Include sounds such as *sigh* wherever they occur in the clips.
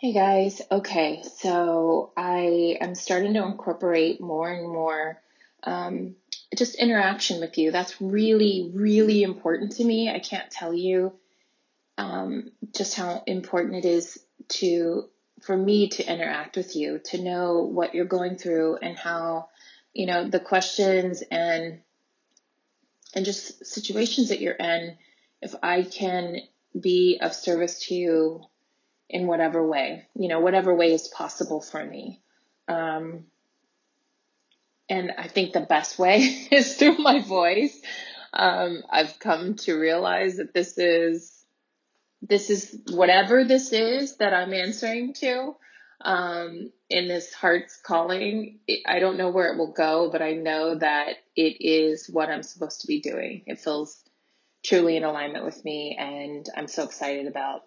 Hey guys, okay, so I am starting to incorporate more and more um, just interaction with you. That's really, really important to me. I can't tell you um, just how important it is to for me to interact with you, to know what you're going through and how, you know, the questions and and just situations that you're in. If I can be of service to you in whatever way, you know, whatever way is possible for me. Um, and I think the best way *laughs* is through my voice. Um, I've come to realize that this is this is whatever this is that I'm answering to um, in this heart's calling. I don't know where it will go, but I know that it is what I'm supposed to be doing. It feels truly in alignment with me, and I'm so excited about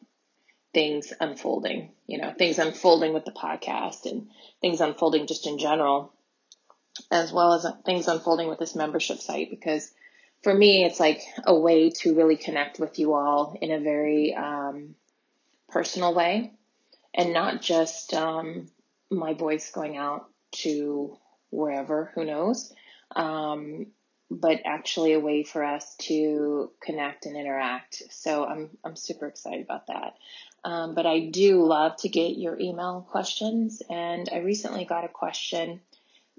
things unfolding, you know, things unfolding with the podcast and things unfolding just in general, as well as things unfolding with this membership site because for me, it's like a way to really connect with you all in a very um, personal way and not just um, my voice going out to wherever, who knows, um, but actually a way for us to connect and interact. So I'm, I'm super excited about that. Um, but I do love to get your email questions. And I recently got a question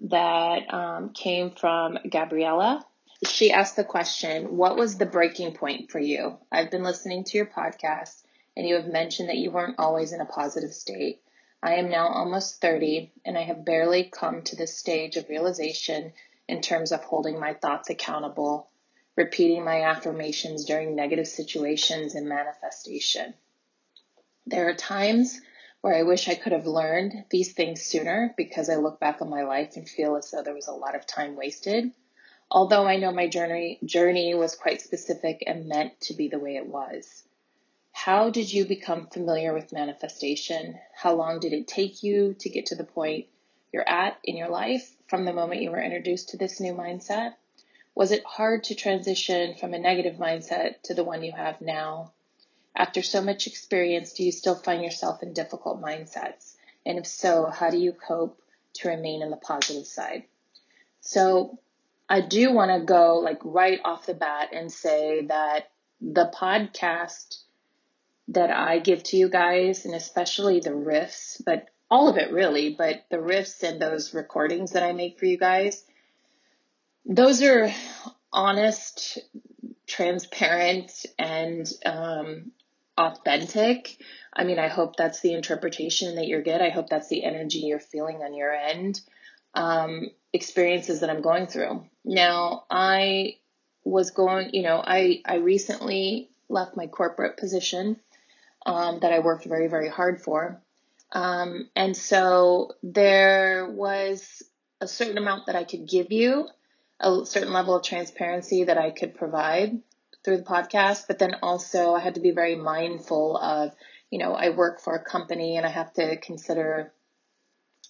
that um, came from Gabriella. She asked the question, What was the breaking point for you? I've been listening to your podcast, and you have mentioned that you weren't always in a positive state. I am now almost 30, and I have barely come to this stage of realization in terms of holding my thoughts accountable, repeating my affirmations during negative situations, and manifestation. There are times where I wish I could have learned these things sooner because I look back on my life and feel as though there was a lot of time wasted. Although I know my journey journey was quite specific and meant to be the way it was. How did you become familiar with manifestation? How long did it take you to get to the point you're at in your life from the moment you were introduced to this new mindset? Was it hard to transition from a negative mindset to the one you have now? After so much experience, do you still find yourself in difficult mindsets? And if so, how do you cope to remain in the positive side? So I do want to go like right off the bat and say that the podcast that I give to you guys, and especially the riffs, but all of it really, but the riffs and those recordings that I make for you guys, those are honest, transparent, and um, authentic. I mean, I hope that's the interpretation that you're get. I hope that's the energy you're feeling on your end. Um, experiences that I'm going through. Now, I was going, you know, I, I recently left my corporate position um, that I worked very, very hard for. Um, and so there was a certain amount that I could give you, a certain level of transparency that I could provide through the podcast, but then also I had to be very mindful of, you know, I work for a company and I have to consider,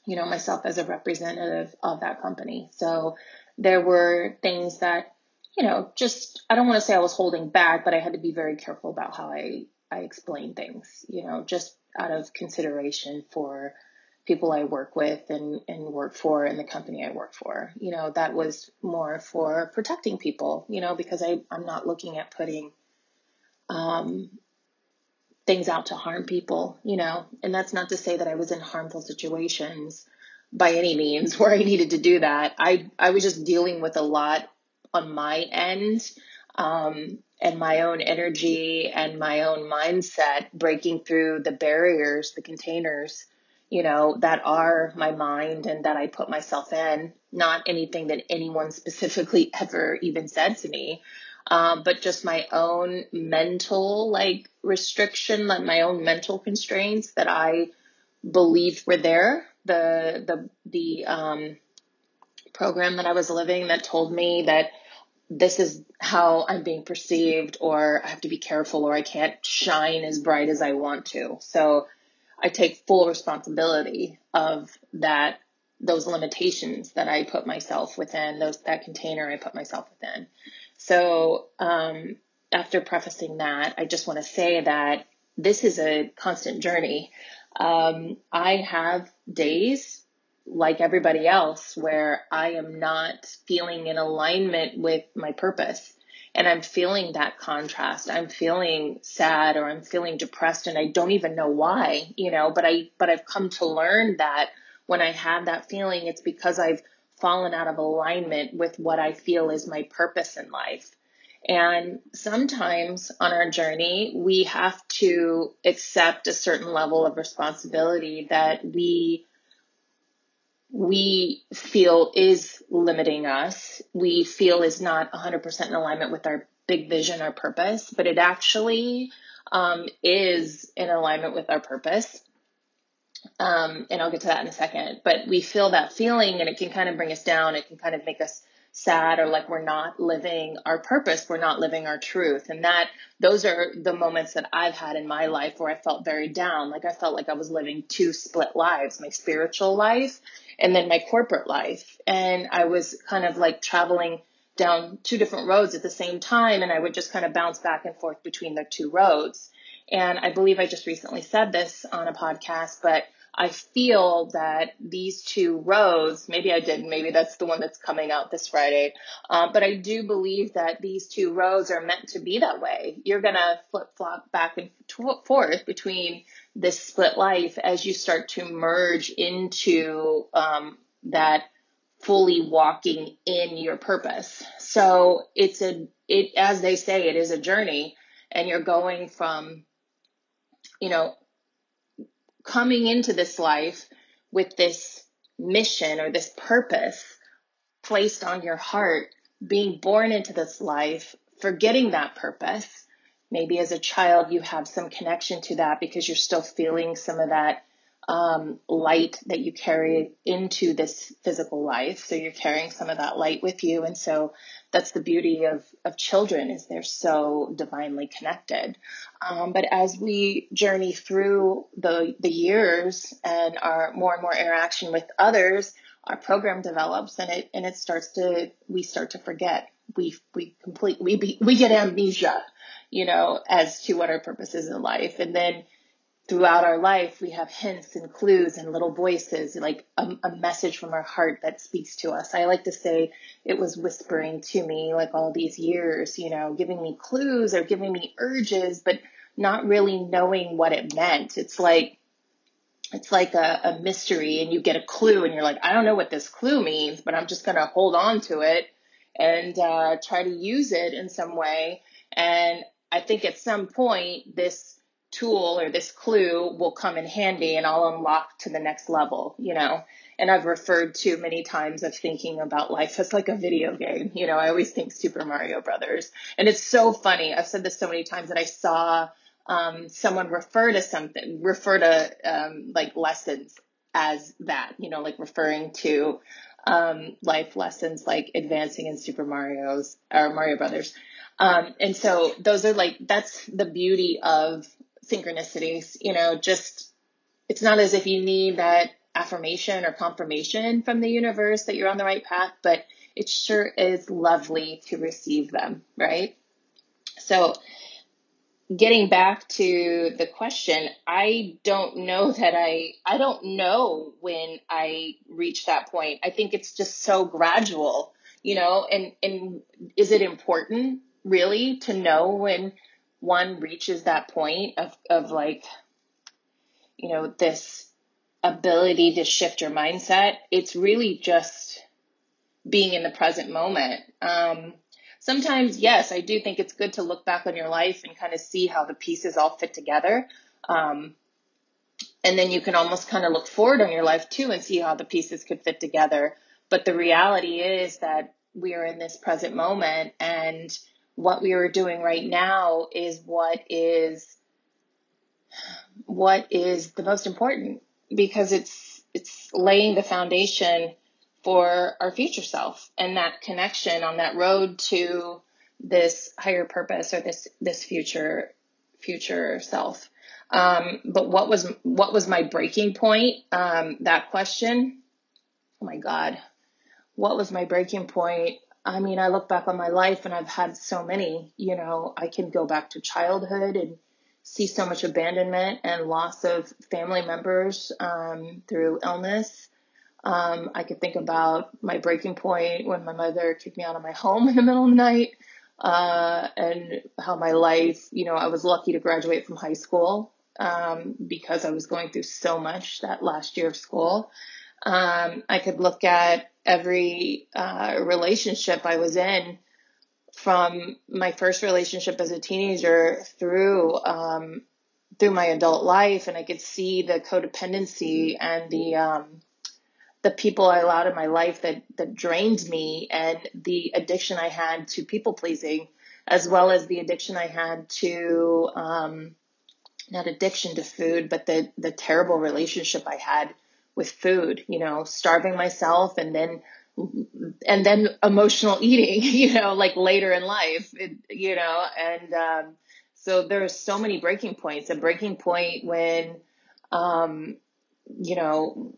you know, myself as a representative of that company. So there were things that, you know, just, I don't want to say I was holding back, but I had to be very careful about how I, I explain things, you know, just out of consideration for people I work with and, and work for and the company I work for. You know, that was more for protecting people, you know, because I, I'm not looking at putting um, things out to harm people, you know, and that's not to say that I was in harmful situations by any means *laughs* where I needed to do that. I, I was just dealing with a lot on my end. Um, and my own energy and my own mindset breaking through the barriers, the containers you know, that are my mind and that I put myself in, not anything that anyone specifically *laughs* ever even said to me. Um, but just my own mental like restriction, like my own mental constraints that I believed were there. The the the um, program that I was living that told me that this is how I'm being perceived, or I have to be careful, or I can't shine as bright as I want to. So I take full responsibility of that those limitations that I put myself within, those that container I put myself within. So um, after prefacing that, I just want to say that this is a constant journey. Um, I have days like everybody else where I am not feeling in alignment with my purpose and I'm feeling that contrast. I'm feeling sad or I'm feeling depressed and I don't even know why, you know, but I but I've come to learn that when I have that feeling it's because I've fallen out of alignment with what I feel is my purpose in life. And sometimes on our journey, we have to accept a certain level of responsibility that we we feel is limiting us, we feel is not 100% in alignment with our big vision, our purpose, but it actually um, is in alignment with our purpose. Um, and I'll get to that in a second. But we feel that feeling and it can kind of bring us down. It can kind of make us sad or like we're not living our purpose, we're not living our truth. And that those are the moments that I've had in my life where I felt very down. Like I felt like I was living two split lives, my spiritual life and then my corporate life. And I was kind of like traveling down two different roads at the same time and I would just kind of bounce back and forth between the two roads. And I believe I just recently said this on a podcast, but I feel that these two roads, maybe I did, maybe that's the one that's coming out this Friday, uh, but I do believe that these two roads are meant to be that way. You're going to flip flop back and forth between this split life as you start to merge into um, that fully walking in your purpose. So it's a, it, as they say, it is a journey and you're going from, you know, coming into this life with this mission or this purpose placed on your heart, being born into this life, forgetting that purpose. Maybe as a child, you have some connection to that because you're still feeling some of that um, light that you carry into this physical life. So you're carrying some of that light with you. And so that's the beauty of, of children is they're so divinely connected. Um, but as we journey through the, the years and our more and more interaction with others, our program develops and it, and it starts to, we start to forget. We, we complete, we, be, we get amnesia, you know, as to what our purpose is in life. And then throughout our life, we have hints and clues and little voices, like a, a, message from our heart that speaks to us. I like to say it was whispering to me like all these years, you know, giving me clues or giving me urges, but not really knowing what it meant. It's like, it's like a, a mystery and you get a clue and you're like, I don't know what this clue means, but I'm just going to hold on to it and uh, try to use it in some way. And I think at some point, this tool or this clue will come in handy and I'll unlock to the next level, you know. And I've referred to many times of thinking about life as like a video game. You know, I always think Super Mario Brothers. And it's so funny. I've said this so many times that I saw um, someone refer to something, refer to um, like lessons as that, you know, like referring to um, life lessons like advancing in Super Mario's or Mario Brothers. Um, and so those are like, that's the beauty of synchronicities, you know, just it's not as if you need that affirmation or confirmation from the universe that you're on the right path, but it sure is lovely to receive them, right? So, getting back to the question, I don't know that I I don't know when I reach that point. I think it's just so gradual, you know, and and is it important really to know when one reaches that point of, of like, you know, this ability to shift your mindset, it's really just being in the present moment. Um, sometimes, yes, I do think it's good to look back on your life and kind of see how the pieces all fit together. Um, and then you can almost kind of look forward on your life too and see how the pieces could fit together. But the reality is that we are in this present moment and what we are doing right now is what is what is the most important because it's it's laying the foundation for our future self and that connection on that road to this higher purpose or this this future future self. Um, but what was what was my breaking point? Um, that question oh my god what was my breaking point I mean, I look back on my life and I've had so many, you know, I can go back to childhood and see so much abandonment and loss of family members um, through illness. Um, I could think about my breaking point when my mother kicked me out of my *laughs* home in the middle of the night, uh, and how my life, you know, I was lucky to graduate from high school um, because I was going through so much that last year of school. Um, I could look at every uh, relationship I was in from my first relationship as a teenager through um, through my adult life, and I could see the codependency and the um, the people I allowed in my life that that drained me, and the addiction I had to people pleasing, as well as the addiction I had to um, not addiction to food, but the the terrible relationship I had with food. You know, starving myself and then and then emotional *laughs* eating. You know, like later in life. It, you know, and um, so there's so many breaking points. A breaking point when, um, you know,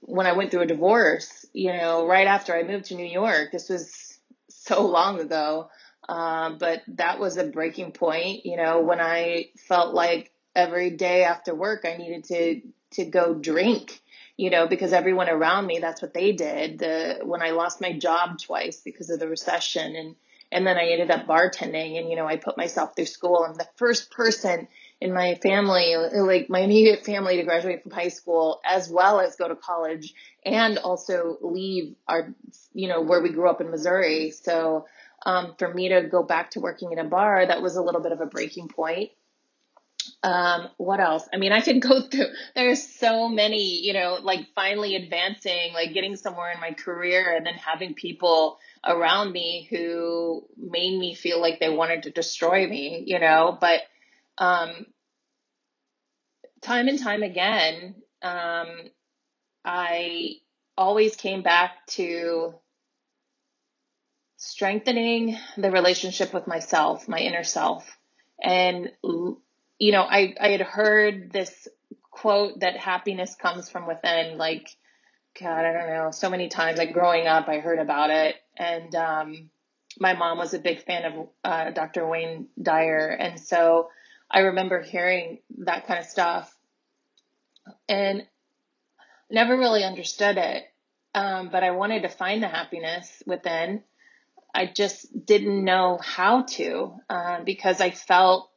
when I went through a divorce. You know, right after I moved to New York. This was so long ago. Um, but that was a breaking point, you know, when I felt like every day after work I needed to to go drink, you know, because everyone around me that's what they did. The when I lost my job twice because of the recession and and then I ended up bartending and you know, I put myself through school. I'm the first person in my family, like my immediate family to graduate from high school as well as go to college and also leave our you know, where we grew up in Missouri. So um, for me to go back to working in a bar, that was a little bit of a breaking point. Um, what else? I mean, I could *laughs* go through, there's so many, you know, like finally advancing, like getting somewhere in my career and then having people around me who made me feel like they wanted to destroy me, you know, but, um, time and time again, um, I always came back to strengthening the relationship with myself, my inner self. And, you know, I, I had heard this quote that happiness comes from within, like, God, I don't know, so many times, like growing up, I heard about it. And, um, my mom was a big fan of uh, Dr. Wayne Dyer. And so I remember hearing that kind of stuff and never really understood it. Um, but I wanted to find the happiness within. I just didn't know how to uh, because I felt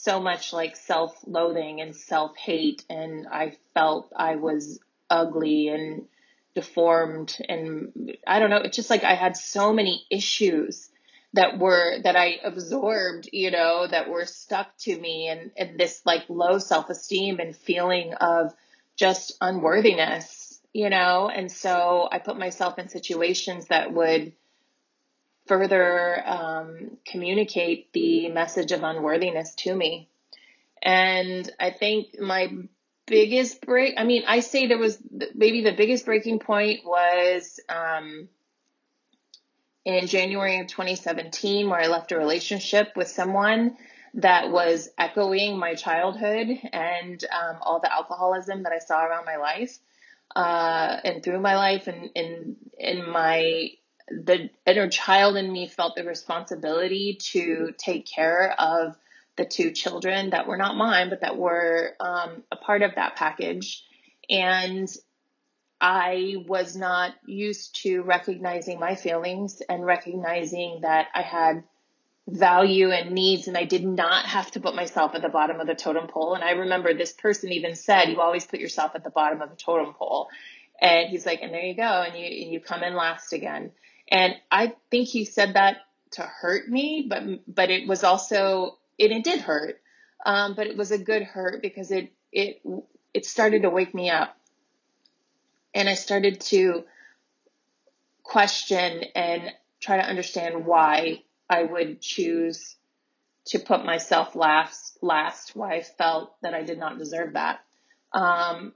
so much like self loathing and self hate, and I felt I was ugly and deformed. And I don't know, it's just like I had so many issues that were that I absorbed, you know, that were stuck to me and, and this like low self esteem and feeling of just unworthiness, you know, and so I put myself in situations that would further um, communicate the message of unworthiness to me. And I think my biggest break, I mean, I say there was maybe the biggest breaking point was um, in January of 2017, where I left a relationship with someone that was echoing my childhood and um, all the alcoholism that I saw around my life uh, and through my life and in in my the inner child in me felt the responsibility to take care of the two children that were not mine, but that were um, a part of that package. And I was not used to recognizing my feelings and recognizing that I had value and needs and I did not have to put myself at the bottom of the totem pole. And I remember this person even said, you always put yourself at the bottom of the totem pole. And he's like, and there you go. And you, and you come in last again. And I think he said that to hurt me, but but it was also it, it did hurt. Um, but it was a good hurt because it it it started to wake me up. And I started to question and try to understand why I would choose to put myself last last why I felt that I did not deserve that. Um,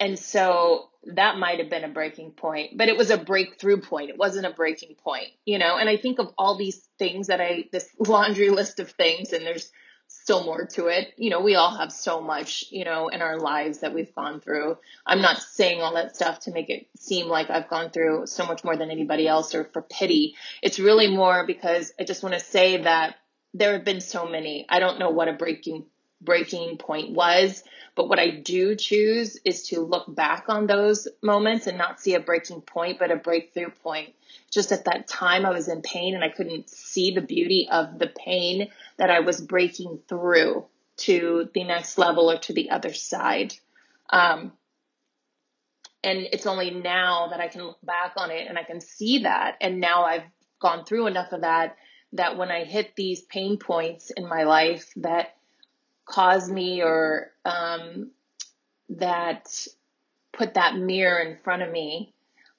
and so that might have been a breaking point, but it was a breakthrough point. It wasn't a breaking point, you know. And I think of all these things that I, this *laughs* laundry list of things, and there's still more to it. You know, we all have so much, you know, in our lives that we've gone through. I'm not saying all that stuff to make it seem like I've gone through so much more than anybody else or for pity. It's really more because I just want to say that there have been so many. I don't know what a breaking breaking point was, but what I do choose is to look back on those moments and not see a breaking point, but a breakthrough point. Just at that time, I was in pain and I couldn't see the beauty of the pain that I was breaking through to the next level or to the other side. Um, and it's only now that I can look back on it and I can see that. And now I've gone through enough of that that when I hit these pain points in my life that cause me or um, that put that mirror in front of me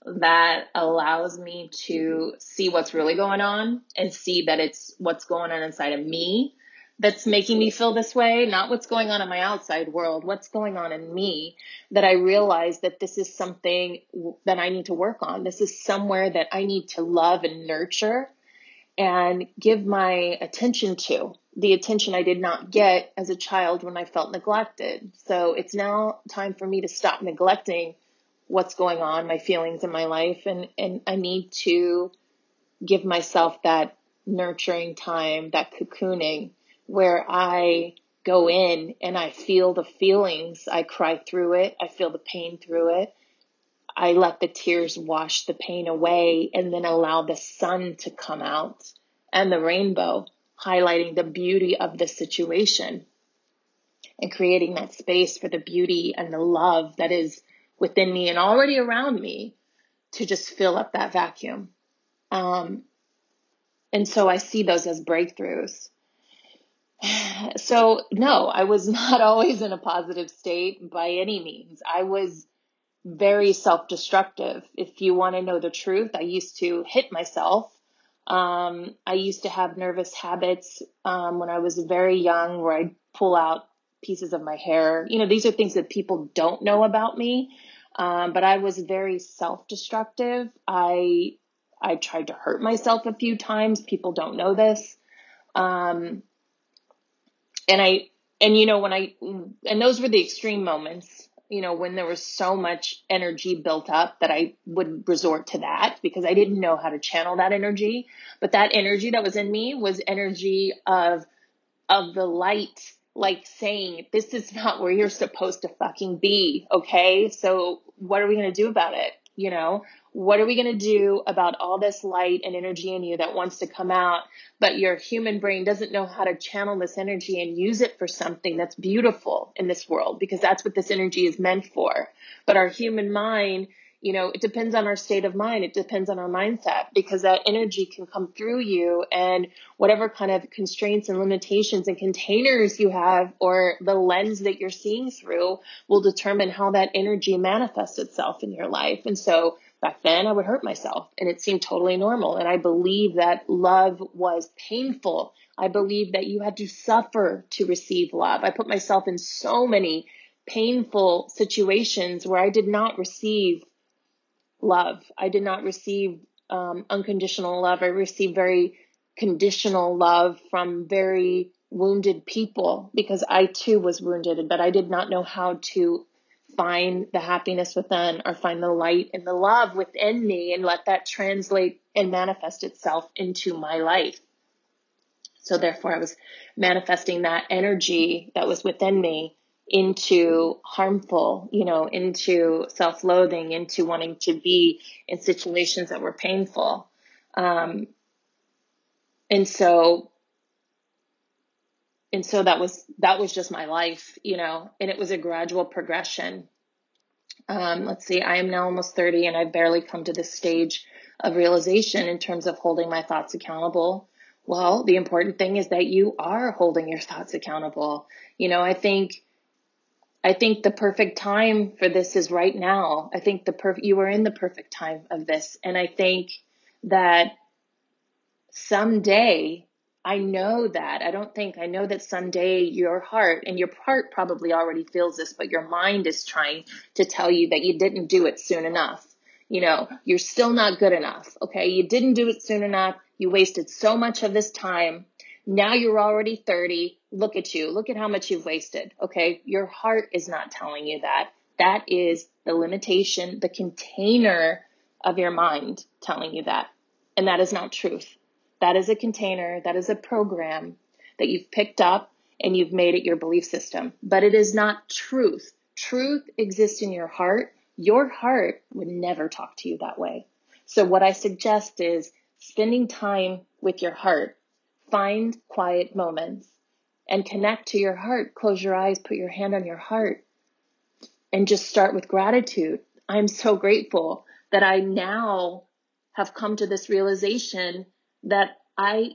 that allows me to see what's really going on and see that it's what's going on inside of me that's making me feel this way, not what's going on in my outside world, what's going on in me, that I realize that this is something that I need to work on. This is somewhere that I need to love and nurture and give my attention to the attention I did not get as a child when I felt neglected. So it's now time for me to stop neglecting what's going on, my feelings in my life, and, and I need to give myself that nurturing time, that cocooning where I go in and I feel the feelings. I cry through it. I feel the pain through it. I let the tears wash the pain away and then allow the sun to come out and the rainbow, highlighting the beauty of the situation and creating that space for the beauty and the love that is within me and already around me to just fill up that vacuum. Um, and so I see those as breakthroughs. *sighs* So, no, I was *laughs* not always in a positive state by any means. I was very self destructive. If you want to know the truth, I used to hit myself. Um, I used to have nervous habits um, when I was very young where I'd pull out pieces of my hair. You know, these are things that people don't know about me. Um, but I was very self destructive. I I tried to hurt myself a few times. People don't know this. Um, and I, and you know, when I, and those were the extreme moments, you know, when there was so much energy built up that I would resort to that because I didn't know how to channel that energy. But that energy that was in me was energy of, of the light, like saying, this is not where you're supposed to fucking be. Okay. So what are we to do about it? You know, what are we going to do about all this light and energy in you that wants to come out, but your human brain doesn't know how to channel this energy and use it for something that's beautiful in this world because that's what this energy is meant for. But our human mind, you know, it depends on our state of mind. It depends on our mindset because that energy can come through you and whatever kind of constraints and limitations and containers you have or the lens that you're seeing through will determine how that energy manifests itself in your life. And so Back then, I would hurt myself and it seemed totally normal. And I believe that love was painful. I believe that you had to suffer to receive love. I put myself in so many painful situations where I did not receive love. I did not receive um, unconditional love. I received very conditional love from very wounded people because I too was wounded, but I did not know how to find the happiness within or find the light and the love within me and let that translate and manifest itself into my life. So therefore I was manifesting that energy that was within me into harmful, you know, into self-loathing, into wanting to be in situations that were painful. Um, and so and so that was that was just my life you know and it was a gradual progression. Um, let's see i am now almost 30 and i've barely come to this stage of realization in terms of holding my thoughts accountable. Well the important thing is that you are holding your thoughts accountable. You know i think i think the perfect time for this is right now i think the perfect you are in the perfect time of this and i think that someday I know that. I don't think, I know that someday your heart, and your heart probably already feels this, but your mind is trying to tell you that you didn't do it soon enough. You know, you're still not good enough. Okay. You didn't do it soon enough. You wasted so much of this time. Now you're already 30. Look at you. Look at how much you've wasted. Okay. Your heart is not telling you that. That is the limitation, the container of your mind telling you that. And that is not truth. That is a container, that is a program that you've picked up and you've made it your belief system. But it is not truth. Truth exists in your heart. Your heart would never talk to you that way. So what I suggest is spending time with your heart. Find quiet moments and connect to your heart. Close your eyes, put your hand on your heart, and just start with gratitude. I'm so grateful that I now have come to this realization that I,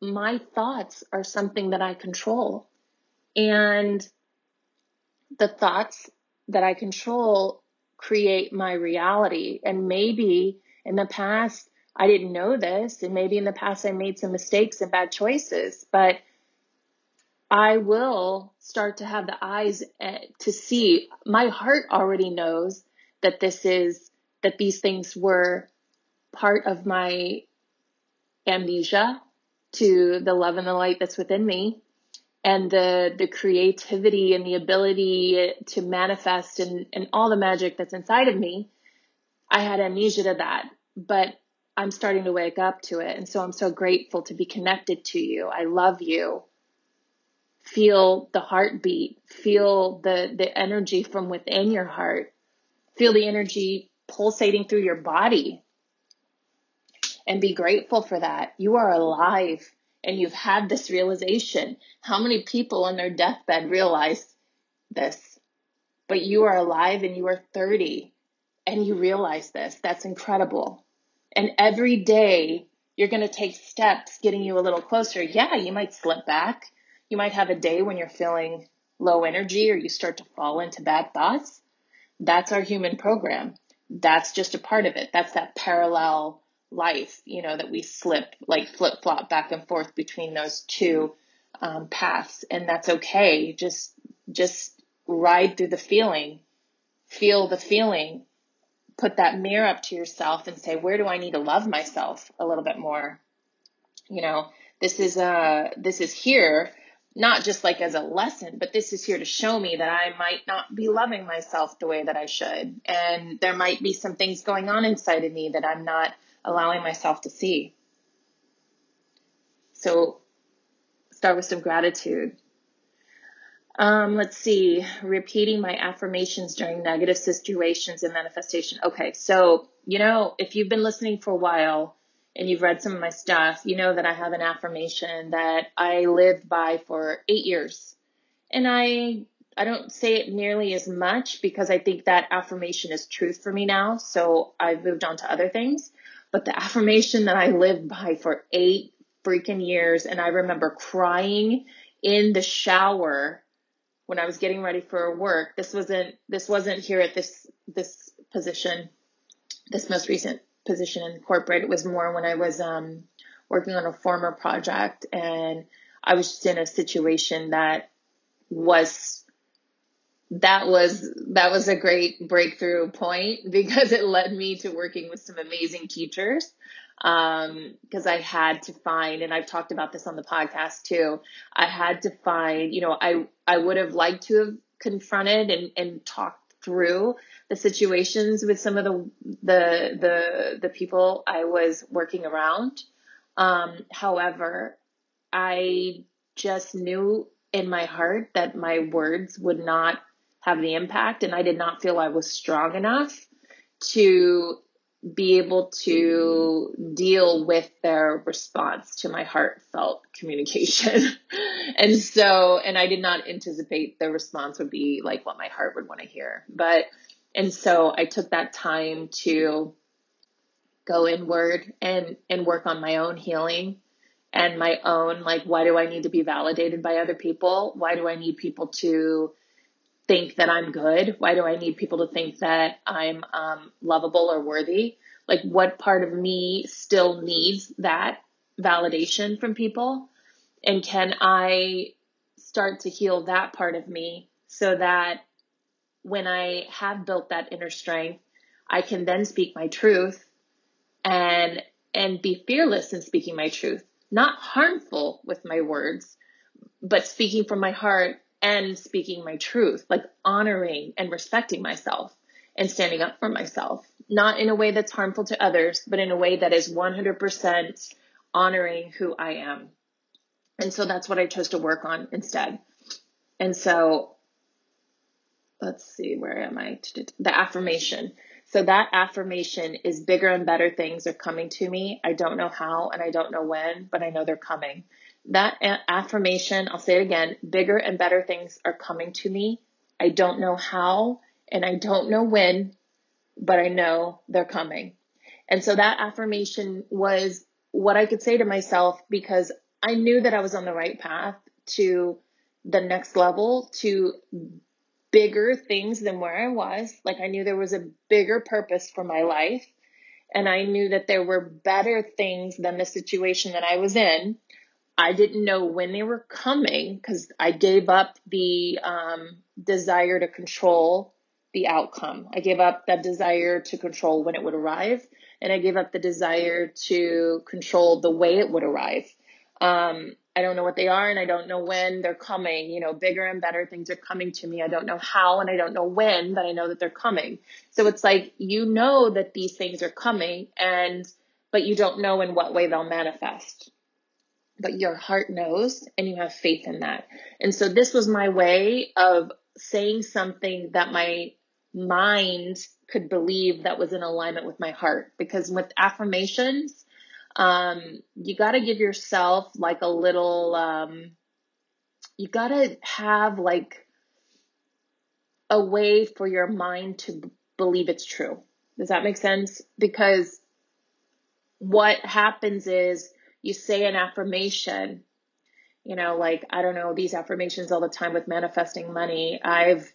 my thoughts are something that I control. And the thoughts that I control create my reality. And maybe in the past, I didn't know this. And maybe in the past, I made some mistakes and bad choices. But I will start to have the eyes eh, to see. My heart already knows that this is, that these things were part of my amnesia to the love and the light that's within me and the the creativity and the ability to manifest and, and all the magic that's inside of me i had amnesia to that but i'm starting to wake up to it and so i'm so grateful to be connected to you i love you feel the heartbeat feel the the energy from within your heart feel the energy pulsating through your body and be grateful for that. You are alive and you've had this realization. How many people on their deathbed realize this? But you are alive and you are 30 and you realize this. That's incredible. And every day you're going to take steps getting you a little closer. Yeah, you might slip back. You might have a day when you're feeling low energy or you start to fall into bad thoughts. That's our human program. That's just a part of it. That's that parallel life, you know, that we slip, like flip flop back and forth between those two um, paths. And that's okay. Just, just ride through the feeling, feel the feeling, put that mirror up to yourself and say, where do I need to love myself a little bit more? You know, this is, uh, this is here not just like as a lesson, but this is here to show me that I might not be loving myself the way that I should. And there might be some things going on inside of me that I'm not allowing myself to see. So start with some gratitude. Um, let's see, repeating my affirmations during negative situations and manifestation. Okay, so, you know, if you've been listening for a while and you've read some of my stuff, you know that I have an affirmation that I lived by for eight years. And I I don't say it nearly as much because I think that affirmation is truth for me now. So I've moved on to other things. But the affirmation that I lived by for eight freaking years, and I remember crying in the shower when I was getting ready for work. This wasn't this wasn't here at this this position, this most recent position in corporate. It was more when I was um, working on a former project, and I was just in a situation that was that was that was a great breakthrough point *laughs* because it led me to working with some amazing teachers because um, I had to find, and I've talked about this on the podcast too. I had to find, you know, I I would have liked to have confronted and and talked through the situations with some of the the the the people I was working around. Um, however, I just knew in my heart that my words would not have the impact. And I did not feel I was strong enough to be able to deal with their response to my heartfelt communication. *laughs* and so, and I did not anticipate the response would be like what my heart would want to hear. But, and so I took that time to go inward and, and work on my own healing and my own, like, why do I need to be validated by other people? Why do I need people to think that I'm good? Why do I need people to think that I'm um, lovable or worthy? Like, what part of me still needs that validation from people? And can I start to heal that part of me so that when I have built that inner strength, I can then speak my truth and and be fearless in speaking my truth, not harmful with my words, but speaking from my heart and speaking my truth, like honoring and respecting myself and standing up for myself, not in a way that's harmful to others, but in a way that is 100% honoring who I am. And so that's what I chose to work on instead. And so let's see, where am I? The affirmation. So that affirmation is bigger and better things are coming to me. I don't know how and I don't know when, but I know they're coming. That affirmation, I'll say it again, bigger and better things are coming to me. I don't know how and I don't know when, but I know they're coming. And so that affirmation was what I could say to myself because I knew that I was on the right path to the next level, to bigger things than where I was. Like I knew there was a bigger purpose for my life. And I knew that there were better things than the situation that I was in. I didn't know when they were coming because I gave up the um, desire to control the outcome. I gave up that desire to control when it would arrive and I gave up the desire to control the way it would arrive. Um, I don't know what they are and I don't know when they're coming. You know, bigger and better things are coming to me. I don't know how and I don't know when, but I know that they're coming. So it's like you know that these things are coming and but you don't know in what way they'll manifest. But your heart knows and you have faith in that. And so this was my way of saying something that my mind could believe that was in alignment with my heart. Because with affirmations, um, you got to give yourself like a little, um, you got to have like a way for your mind to b- believe it's true. Does that make sense? Because what happens is you say an affirmation, you know, like, I don't know, these affirmations all the time with manifesting money. I've,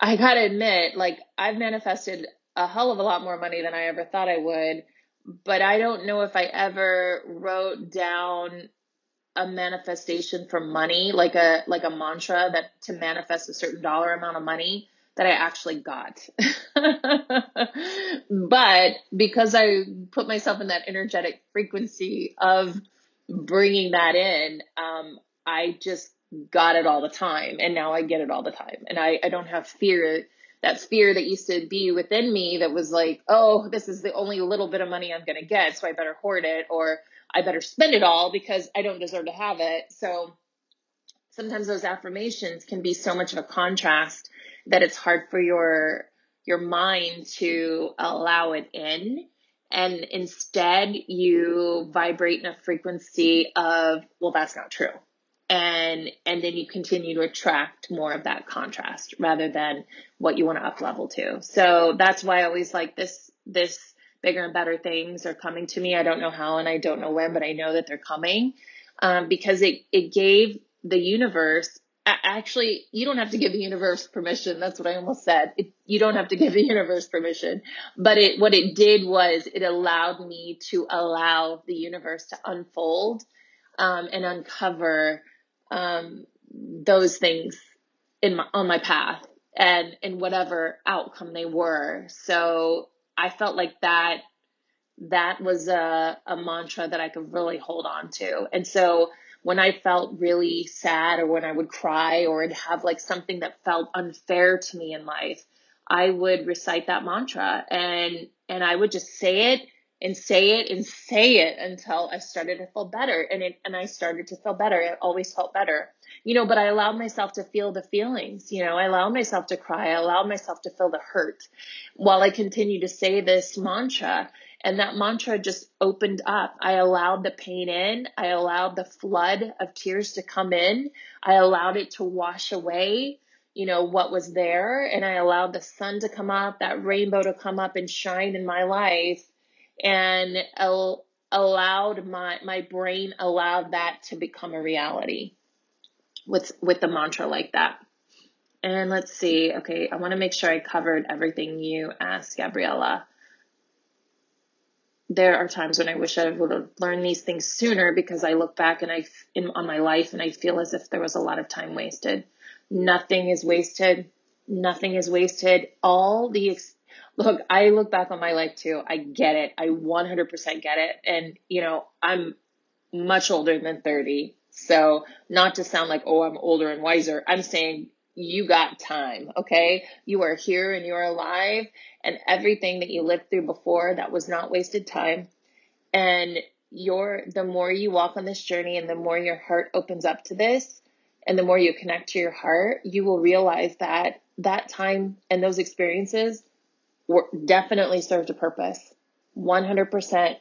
I gotta admit, like I've manifested a hell of a lot more money than I ever thought I would, but I don't know if I ever wrote down a manifestation for money, like a like a mantra that to manifest a certain dollar amount of money that I actually got. *laughs* but because I put myself in that energetic frequency of bringing that in, um, I just got it all the time and now I get it all the time. And I, I don't have fear, that fear that used to be within me that was like, oh, this is the only little bit of money I'm going to get. So I better hoard it or I better spend it all because I don't deserve to have it. So sometimes those affirmations can be so much of a contrast that it's hard for your, your mind to allow it in. And instead you vibrate in a frequency of well that's not true. And and then you continue to attract more of that contrast rather than what you want to up level to. So that's why i always like this this bigger and better things are coming to me. I don't know how and i don't know when but i know that they're coming um, because it it gave the universe actually you don't have to give the universe permission that's what i almost said it, you don't have to give the universe permission but it what it did was it allowed me to allow the universe to unfold um, and uncover um, those things in my, on my path and in whatever outcome they were. So I felt like that that was a, a mantra that I could really hold on to. And so when I felt really sad or when I would cry or I'd have like something that felt unfair to me in life, I would recite that mantra and and I would just say it and say it and say it until I started to feel better. And it, and I started to feel better. It always felt better, you know, but I allowed myself to feel the feelings, you know, I allowed myself to cry. I allowed myself to feel the hurt while I continued to say this mantra. And that mantra just opened up. I allowed the pain in. I allowed the flood of tears to come in. I allowed it to wash away you know, what was there. And I allowed the sun to come up, that rainbow to come up and shine in my life and al- allowed my my brain allowed that to become a reality with with the mantra like that. And let's see. Okay, I want to make sure I covered everything you asked, Gabriella. There are times when I wish I would have learned these things sooner because I look back and I in on my life and I feel as if there was a lot of time wasted. Nothing is wasted. Nothing is wasted. All the Look, I look back on my life too. I get it. I 100% get it. And, you know, I'm much older than 30. So, not to sound like, oh, I'm older and wiser. I'm saying you got time, okay? You are here and you're alive, and everything that you lived through before that was not wasted time. And your the more you walk on this journey and the more your heart opens up to this and the more you connect to your heart, you will realize that that time and those experiences were definitely served a purpose. 100%.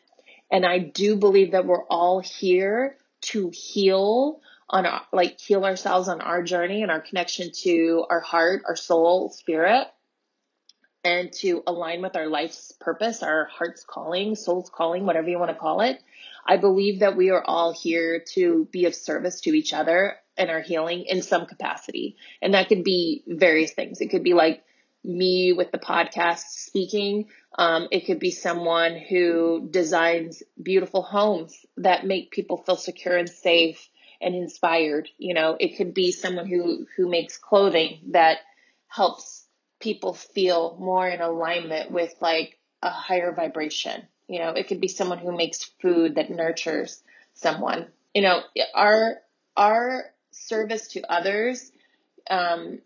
And I do believe that we're all here to heal on our, like heal ourselves on our journey and our connection to our heart, our soul, spirit and to align with our life's purpose, our heart's calling, soul's calling, whatever you want to call it. I believe that we are all here to be of service to each other and our healing in some capacity. And that could be various things. It could be like me with the podcast speaking. Um, it could be someone who designs beautiful homes that make people feel secure and safe and inspired. You know, it could be someone who, who makes clothing that helps people feel more in alignment with like a higher vibration. You know, it could be someone who makes food that nurtures someone. You know, our our service to others um,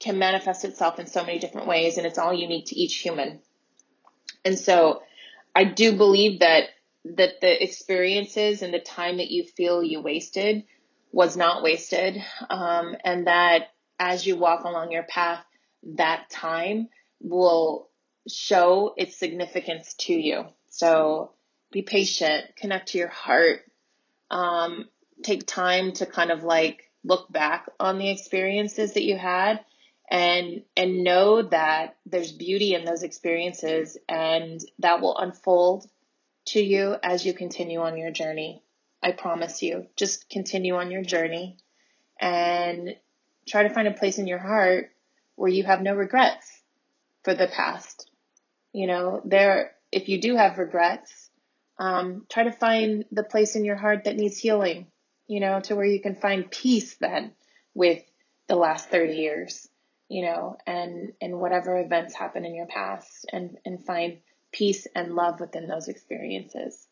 can manifest itself in so many different ways, and it's all unique to each human. And so, I do believe that that the experiences and the time that you feel you wasted was not wasted, um, and that as you walk along your path, that time will show its significance to you. So be patient, connect to your heart, um, take time to kind of like look back on the experiences that you had and and know that there's beauty in those experiences and that will unfold to you as you continue on your journey. I promise you. Just continue on your journey and try to find a place in your heart where you have no regrets for the past. You know, there, if you do have regrets, um, try to find the place in your heart that needs healing, you know, to where you can find peace then with the last 30 years, you know, and, and whatever events happen in your past and, and find peace and love within those experiences.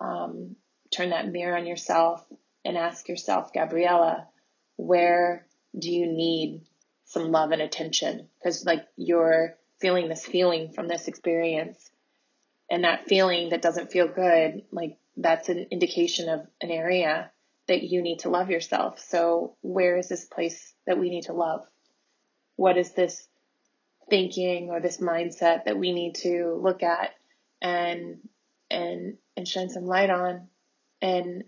Um, turn that mirror on yourself and ask yourself, Gabriella, where do you need some love and attention? Because like you're feeling this feeling from this experience. And that feeling that doesn't feel good like that's an indication of an area that you need to love yourself. So where is this place that we need to love? What is this thinking or this mindset that we need to look at and and and shine some light on and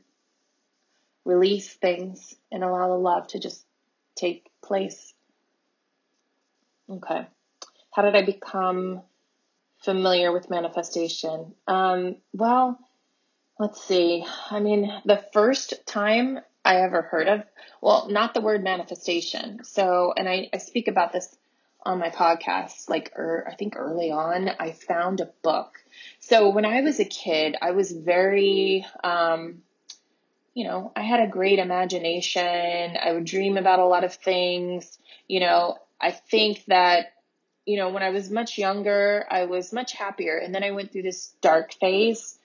release things and allow the love to just take place Okay. How did I become familiar with manifestation? Um, well, let's see. I mean, the first time I ever heard of, well, not the word manifestation. So, and I, I speak about this on my podcast, like, er, I think early on, I found a book. So when I was a kid, I was very, um, you know, I had a great imagination. I would dream about a lot of things. You know, I think that, you know, when I was much younger, I was much happier. And then I went through this dark phase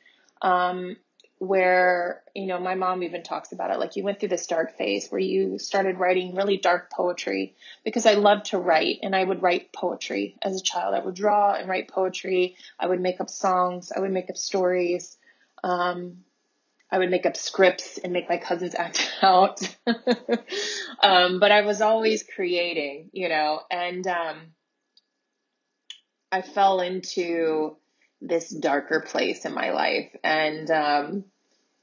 um, where, you know, my mom even talks about it. Like you went through this dark phase where you started writing really dark poetry because I loved to write and I would write poetry as a child. I would draw and write poetry. I would make up songs. I would make up stories. Um, I would make up scripts and make my cousins *laughs* act out. *laughs* um, but I was always creating, you know, and um, I fell into this darker place in my life. And um,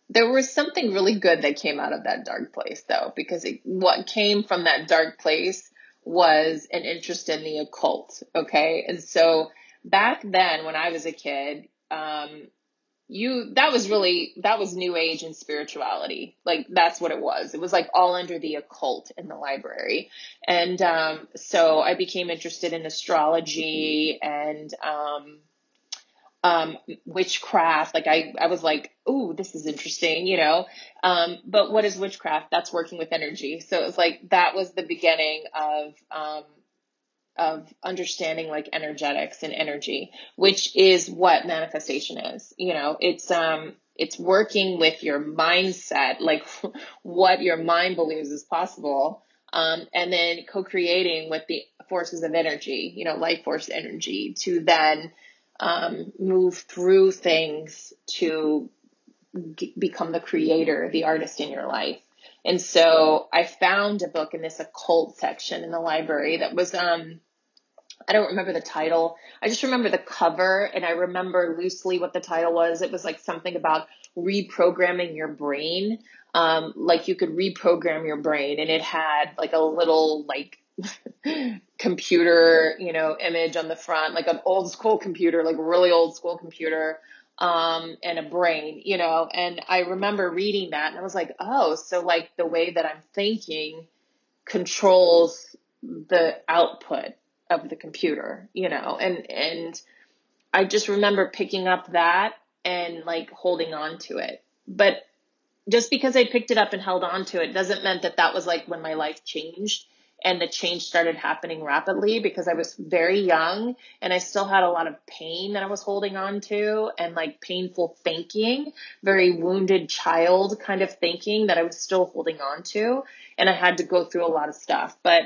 there was something really good that came out of that dark place, though, because it, what came from that dark place was an interest in the occult. Okay. And so back then, when I was a kid, um, you that was really that was new age and spirituality like that's what it was it was like all under the occult in the library and um, so i became interested in astrology and um, um, witchcraft like i i was like oh this is interesting you know? Um, but what is witchcraft? That's working with energy. So it was like that was the beginning of um, of understanding like energetics and energy, which is what manifestation is. You know, it's um it's working with your mindset, like *laughs* what your mind believes is possible, um, and then co-creating with the forces of energy, you know, life force energy to then um, move through things to g- become the creator, the artist in your life. And so I found a book in this occult section in the library that was, um, I don't remember the title. I just remember the cover and I remember loosely what the title was. It was like something about reprogramming your brain. Um, like you could reprogram your brain and it had like a little like *laughs* computer, you know, image on the front, like an old school computer, like really old school computer, um, and a brain, you know. And I remember reading that and I was like, oh, so like the way that I'm thinking controls the output of the computer, you know, and, and I just remember picking up that and like holding on to it. But just because I picked it up and held on to it doesn't mean that that was like when my life changed and the change started happening rapidly because I was very young and I still had a lot of pain that I was holding on to and like painful thinking, very wounded child kind of thinking that I was still holding on to. And I had to go through a lot of stuff. But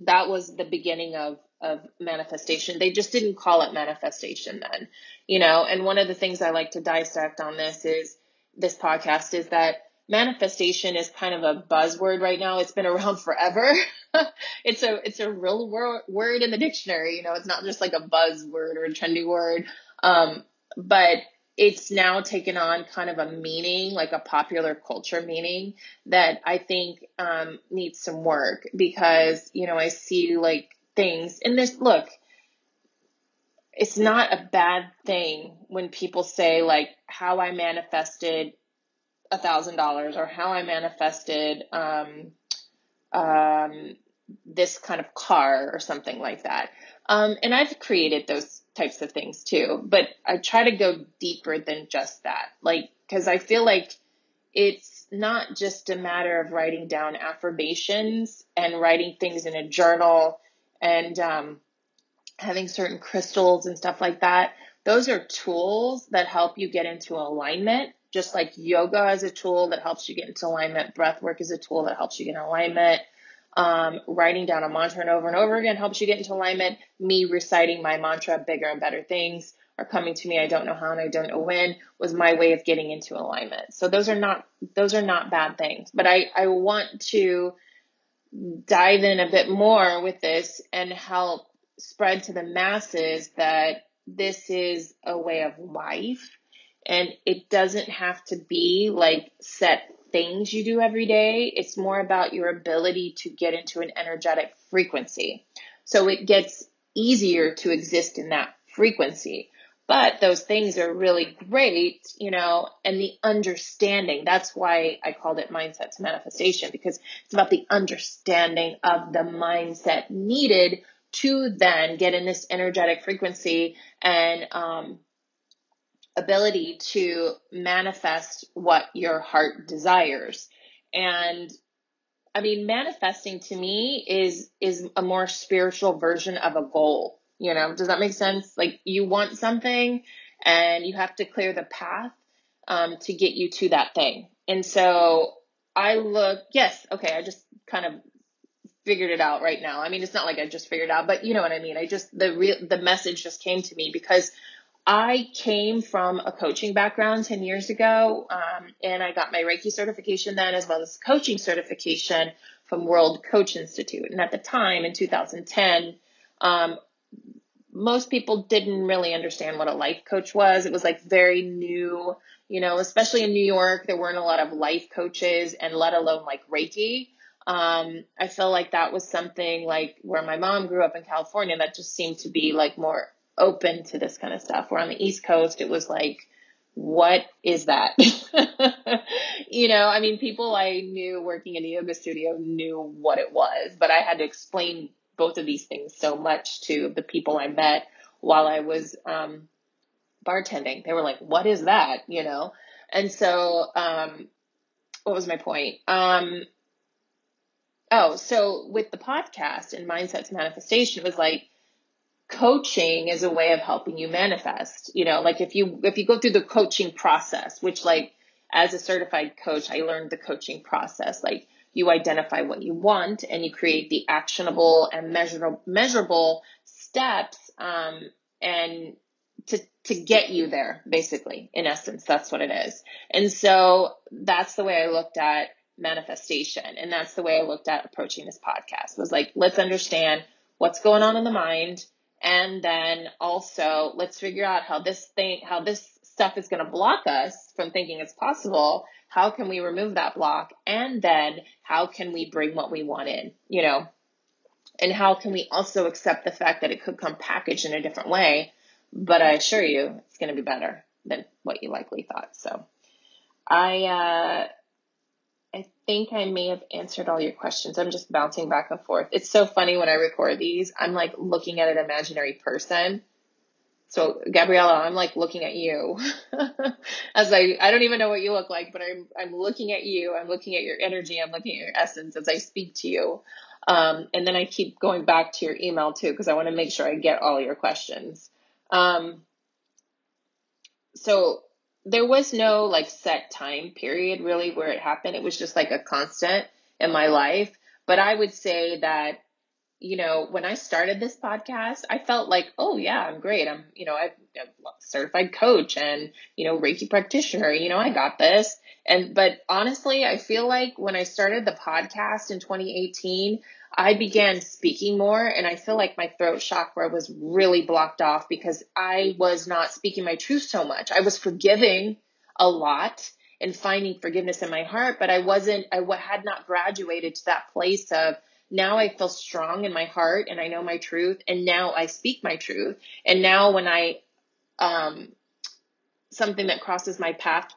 that was the beginning of of manifestation. They just didn't call it manifestation then, you know. And one of the things I like to dissect on this is this podcast is that manifestation is kind of a buzzword right now. It's been around *laughs* forever. *laughs* it's a it's a real wor- word in the dictionary. You know, it's not just like a buzzword or a trendy word. Um, but it's now taken on kind of a meaning, like a popular culture meaning that I think um, needs some work because you know I see like things in this look. It's not a bad thing when people say like how I manifested a thousand dollars or how I manifested um, um, this kind of car or something like that. Um, and I've created those types of things too, but I try to go deeper than just that. Like, cause I feel like it's not just a matter of writing down affirmations and writing things in a journal and, um, having certain crystals and stuff like that. Those are tools that help you get into alignment. Just like yoga is a tool that helps you get into alignment, breath work is a tool that helps you get in alignment. Um, writing down a mantra and over and over again helps you get into alignment. Me reciting my mantra, bigger and better things are coming to me. I don't know how and I don't know when was my way of getting into alignment. So those are not, those are not bad things, but I, I want to dive in a bit more with this and help spread to the masses that this is a way of life and it doesn't have to be like set things you do every day. It's more about your ability to get into an energetic frequency. So it gets easier to exist in that frequency. But those things are really great, you know, and the understanding. That's why I called it mindset to manifestation because it's about the understanding of the mindset needed to then get in this energetic frequency and um, ability to manifest what your heart desires. And I mean, manifesting to me is is a more spiritual version of a goal. You know, does that make sense? Like you want something, and you have to clear the path um, to get you to that thing. And so I look, yes, okay, I just kind of figured it out right now. I mean, it's not like I just figured out, but you know what I mean. I just the real the message just came to me because I came from a coaching background 10 years ago, um, and I got my Reiki certification then, as well as coaching certification from World Coach Institute. And at the time, in 2010, um, most people didn't really understand what a life coach was. It was like very new, you know, especially in New York, there weren't a lot of life coaches and let alone like Reiki. Um, I feel like that was something like where my mom grew up in California that just seemed to be like more open to this kind of stuff. Where on the East Coast, it was like, what is that? *laughs* you know, I mean, people I knew working in a yoga studio knew what it was, but I had to explain both of these things so much to the people I met while I was um, bartending. They were like, what is that? You know? And so, um, what was my point? Um, oh, so with the podcast and mindset to manifestation, it was like, coaching is a way of helping you manifest you know like if you if you go through the coaching process which like as a certified coach i learned the coaching process. Like you identify what you want and you create the actionable and measurable measurable steps um, and to to get you there basically in essence that's what it is. And so that's the way i looked at manifestation and that's the way i looked at approaching this podcast was like let's understand what's going on in the mind and then also let's figure out how this thing how this stuff is going to block us from thinking it's possible. How can we remove that block? And then how can we bring what we want in you know? And how can we also accept the fact that it could come packaged in a different way? But I assure you it's going to be better than what you likely thought. So I, uh, I think I may have answered all your questions. I'm just bouncing back and forth. It's so funny when I record these. I'm like looking at an imaginary person. So Gabriella, I'm like looking at you *laughs* as I I don't even know what you look like, but I'm I'm looking at you. I'm looking at your energy. I'm looking at your essence as I speak to you. Um, and then I keep going back to your email too because I want to make sure I get all your questions. Um, so there was no like set time period really where it happened. It was just like a constant in my life. But I would say that, you know, when I started this podcast, I felt like, oh yeah, I'm great. I'm, you know, I'm a certified coach and, you know, Reiki practitioner, you know, I got this. And, but honestly, I feel like when I started the podcast in 2018, I began speaking more and I feel like my throat chakra was really blocked off because I was not speaking my truth so much. I was forgiving a lot and finding forgiveness in my heart, but I wasn't, I had not graduated to that place of now I feel strong in my heart and I know my truth and now I speak my truth. And now when I, um, something that crosses my path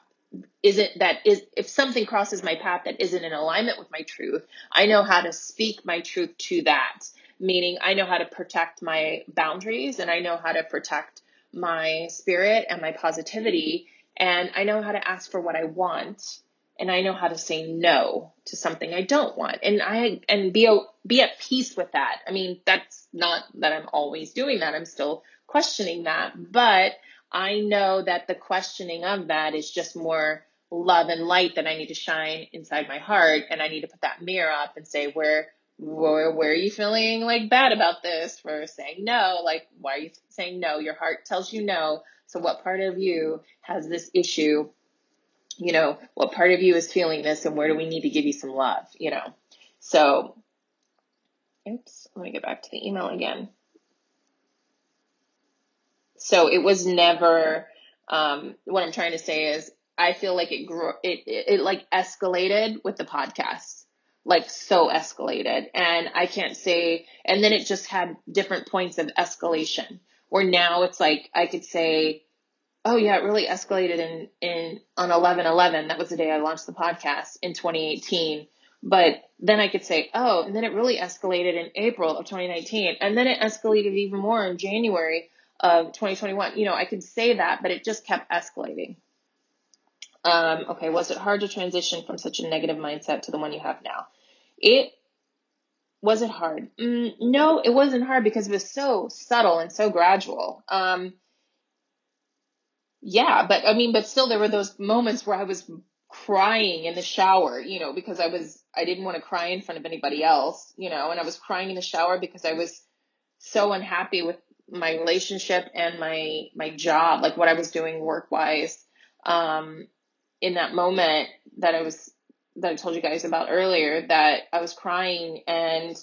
isn't that is if something crosses my path that isn't in alignment with my truth i know how to speak my truth to that. Meaning i know how to protect my boundaries and i know how to protect my spirit and my positivity. And i know how to ask for what i want and i know how to say no to something i don't want. And i and be be at peace with that. I mean that's not that i'm always doing that. I'm still questioning that. But I know that the questioning of that is just more love and light that I need to shine inside my heart. And I need to put that mirror up and say, where, where, where are you feeling like bad about this for saying no? Like, why are you saying no? Your heart tells you no. So what part of you has this issue? You know, what part of you is feeling this and where do we need to give you some love? You know, so, oops, let me get back to the email again. So it was never, um, what I'm trying to say is I feel like it grew, it, it, it like escalated with the podcast, like so escalated. And I can't say, and then it just had different points of escalation where now it's like, I could say, oh yeah, it really escalated in, in, on 11 11. That was the day I launched the podcast in 2018. But then I could say, oh, and then it really escalated in April of 2019. And then it escalated even more in January of 2021. You know, I could say that, but it just kept escalating. Um, okay, was it hard to transition from such a negative mindset to the one you have now? It was it hard? Mm, no, it wasn't hard because it was so subtle and so gradual. Um, yeah, but I mean, but still, there were those moments where I was crying in the shower, you know, because I was I didn't want to cry in front of anybody else, you know, and I was crying in the shower because I was so unhappy with my relationship and my my job, like what I was doing work wise, um, in that moment that I was that I told you guys about earlier, that I was crying and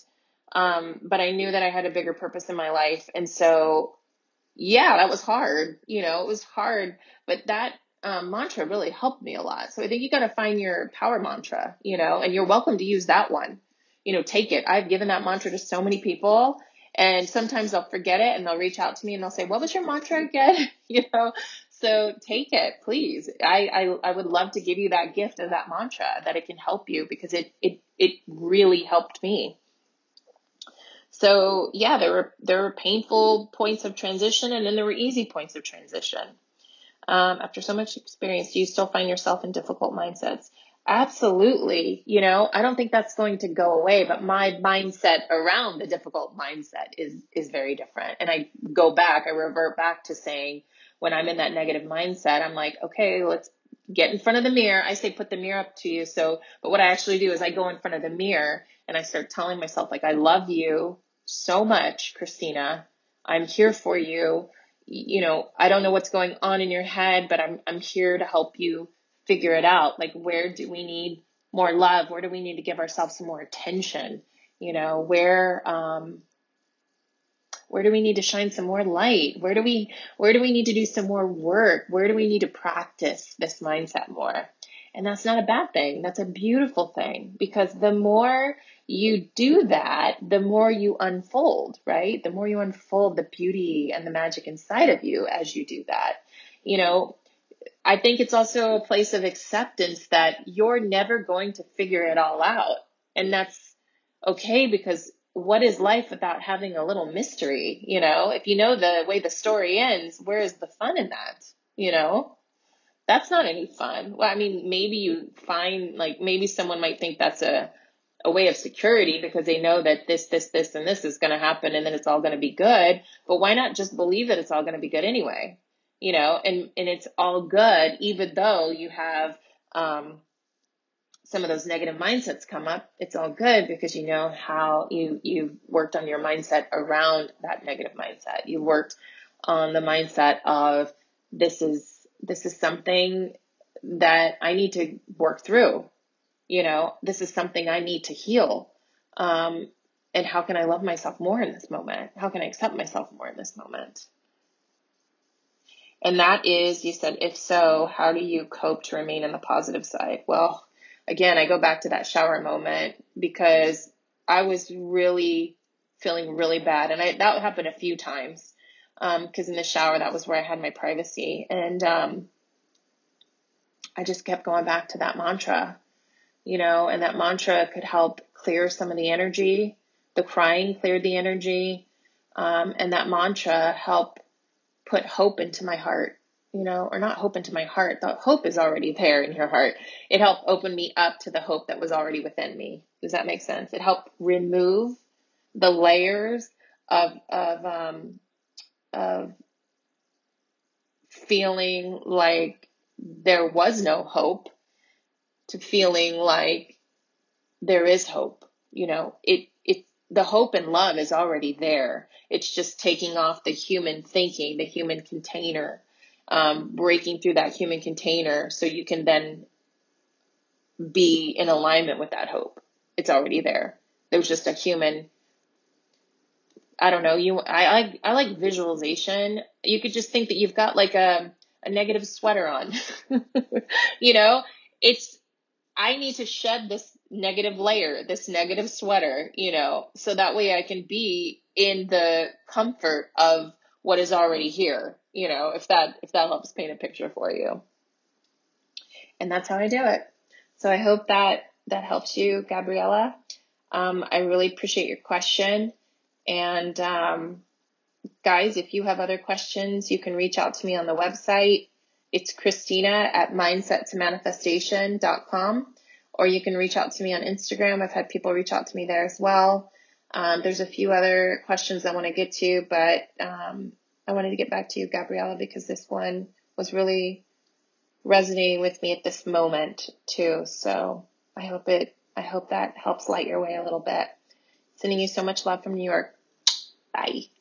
um, but I knew that I had a bigger purpose in my life, and so yeah, that was hard. You know, it was hard, but that um, mantra really helped me a lot. So I think you got to find your power mantra, you know, and you're welcome to use that one. You know, take it. I've given that mantra to so many people and sometimes they'll forget it and they'll reach out to me and they'll say, what was your mantra again? *laughs* you know, so take it, please. I, I, I would love to give you that gift of that mantra that it can help you because it, it, it really helped me. So yeah, there were, there were painful points of transition and then there were easy points of transition. Um, after so much experience, do you still find yourself in difficult mindsets? Absolutely. You know, I don't think that's going to go away, but my mindset around the difficult mindset is, is very different. And I go back, I revert back to saying when I'm in that negative mindset, I'm like, okay, let's get in front of the mirror. I say, put the mirror up to you. So, but what I actually do is I go in front of the mirror and I start telling myself, like, I love you so much, Christina. I'm here for you you know, I don't know what's going on in your head, but I'm, I'm here to help you figure it out. Like, where do we need more love? Where do we need to give ourselves some more attention? You know, where, um, where do we need to shine some more light? Where do we, where do we need to do some more work? Where do we need to practice this mindset more? And that's not a bad thing. That's a beautiful thing because the more you do that, the more you unfold, right? The more you unfold the beauty and the magic inside of you as you do that. You know, I think it's also a place of acceptance that you're never going to figure it all out. And that's okay because what is life without having a little mystery? You know, if you know the way the story ends, where is the fun in that? You know? that's not any fun. Well, I mean, maybe you find like maybe someone might think that's a a way of security because they know that this, this, this, and this is going to happen and then it's all going to be good. But why not just believe that it's all going to be good anyway? You know, and, and it's all good, even though you have, um, some of those negative mindsets come up. It's all good because you know how you, you've worked on your mindset around that negative mindset. You worked on the mindset of this is this is something that I need to work through. You know, this is something I need to heal. Um, and how can I love myself more in this moment? How can I accept myself more in this moment? And that is, you said, if so, how do you cope to remain on the positive side? Well, again, I go back to that shower moment because I was really feeling really bad. And I, that happened a few times because um, in the shower that was where I had my privacy, and um, I just kept going back to that mantra, you know, and that mantra could help clear some of the energy. The crying cleared the energy, um, and that mantra helped put hope into my heart, you know, or not hope into my heart. The hope is already there in your heart. It helped open me up to the hope that was already within me. Does that make sense? It helped remove the layers of of um, of feeling like there was no hope to feeling like there is hope. You know, it, the hope and love is already there. It's just taking off the human thinking, the human container, um, breaking through that human container so you can then be in alignment with that hope. It's already there. There's just a human I don't know, you I like I like visualization. You could just think that you've got like a a negative sweater on. *laughs* you know, it's I need to shed this negative layer, this negative sweater, you know, so that way I can be in the comfort of what is already here, you know, if that if that helps paint a picture for you. And that's how I do it. So I hope that that helps you, Gabriella. Um, I really appreciate your question. And um, guys, if you have other questions, you can reach out to me on the website. It's Christina at mindsettomanifestation.com, or you can reach out to me on Instagram. I've had people reach out to me there as well. Um, there's a few other questions I want to get to, but um, I wanted to get back to you, Gabriella, because this one was really resonating with me at this moment too. So I hope it, I hope that helps light your way a little bit. Sending you so much love from New York. Bye.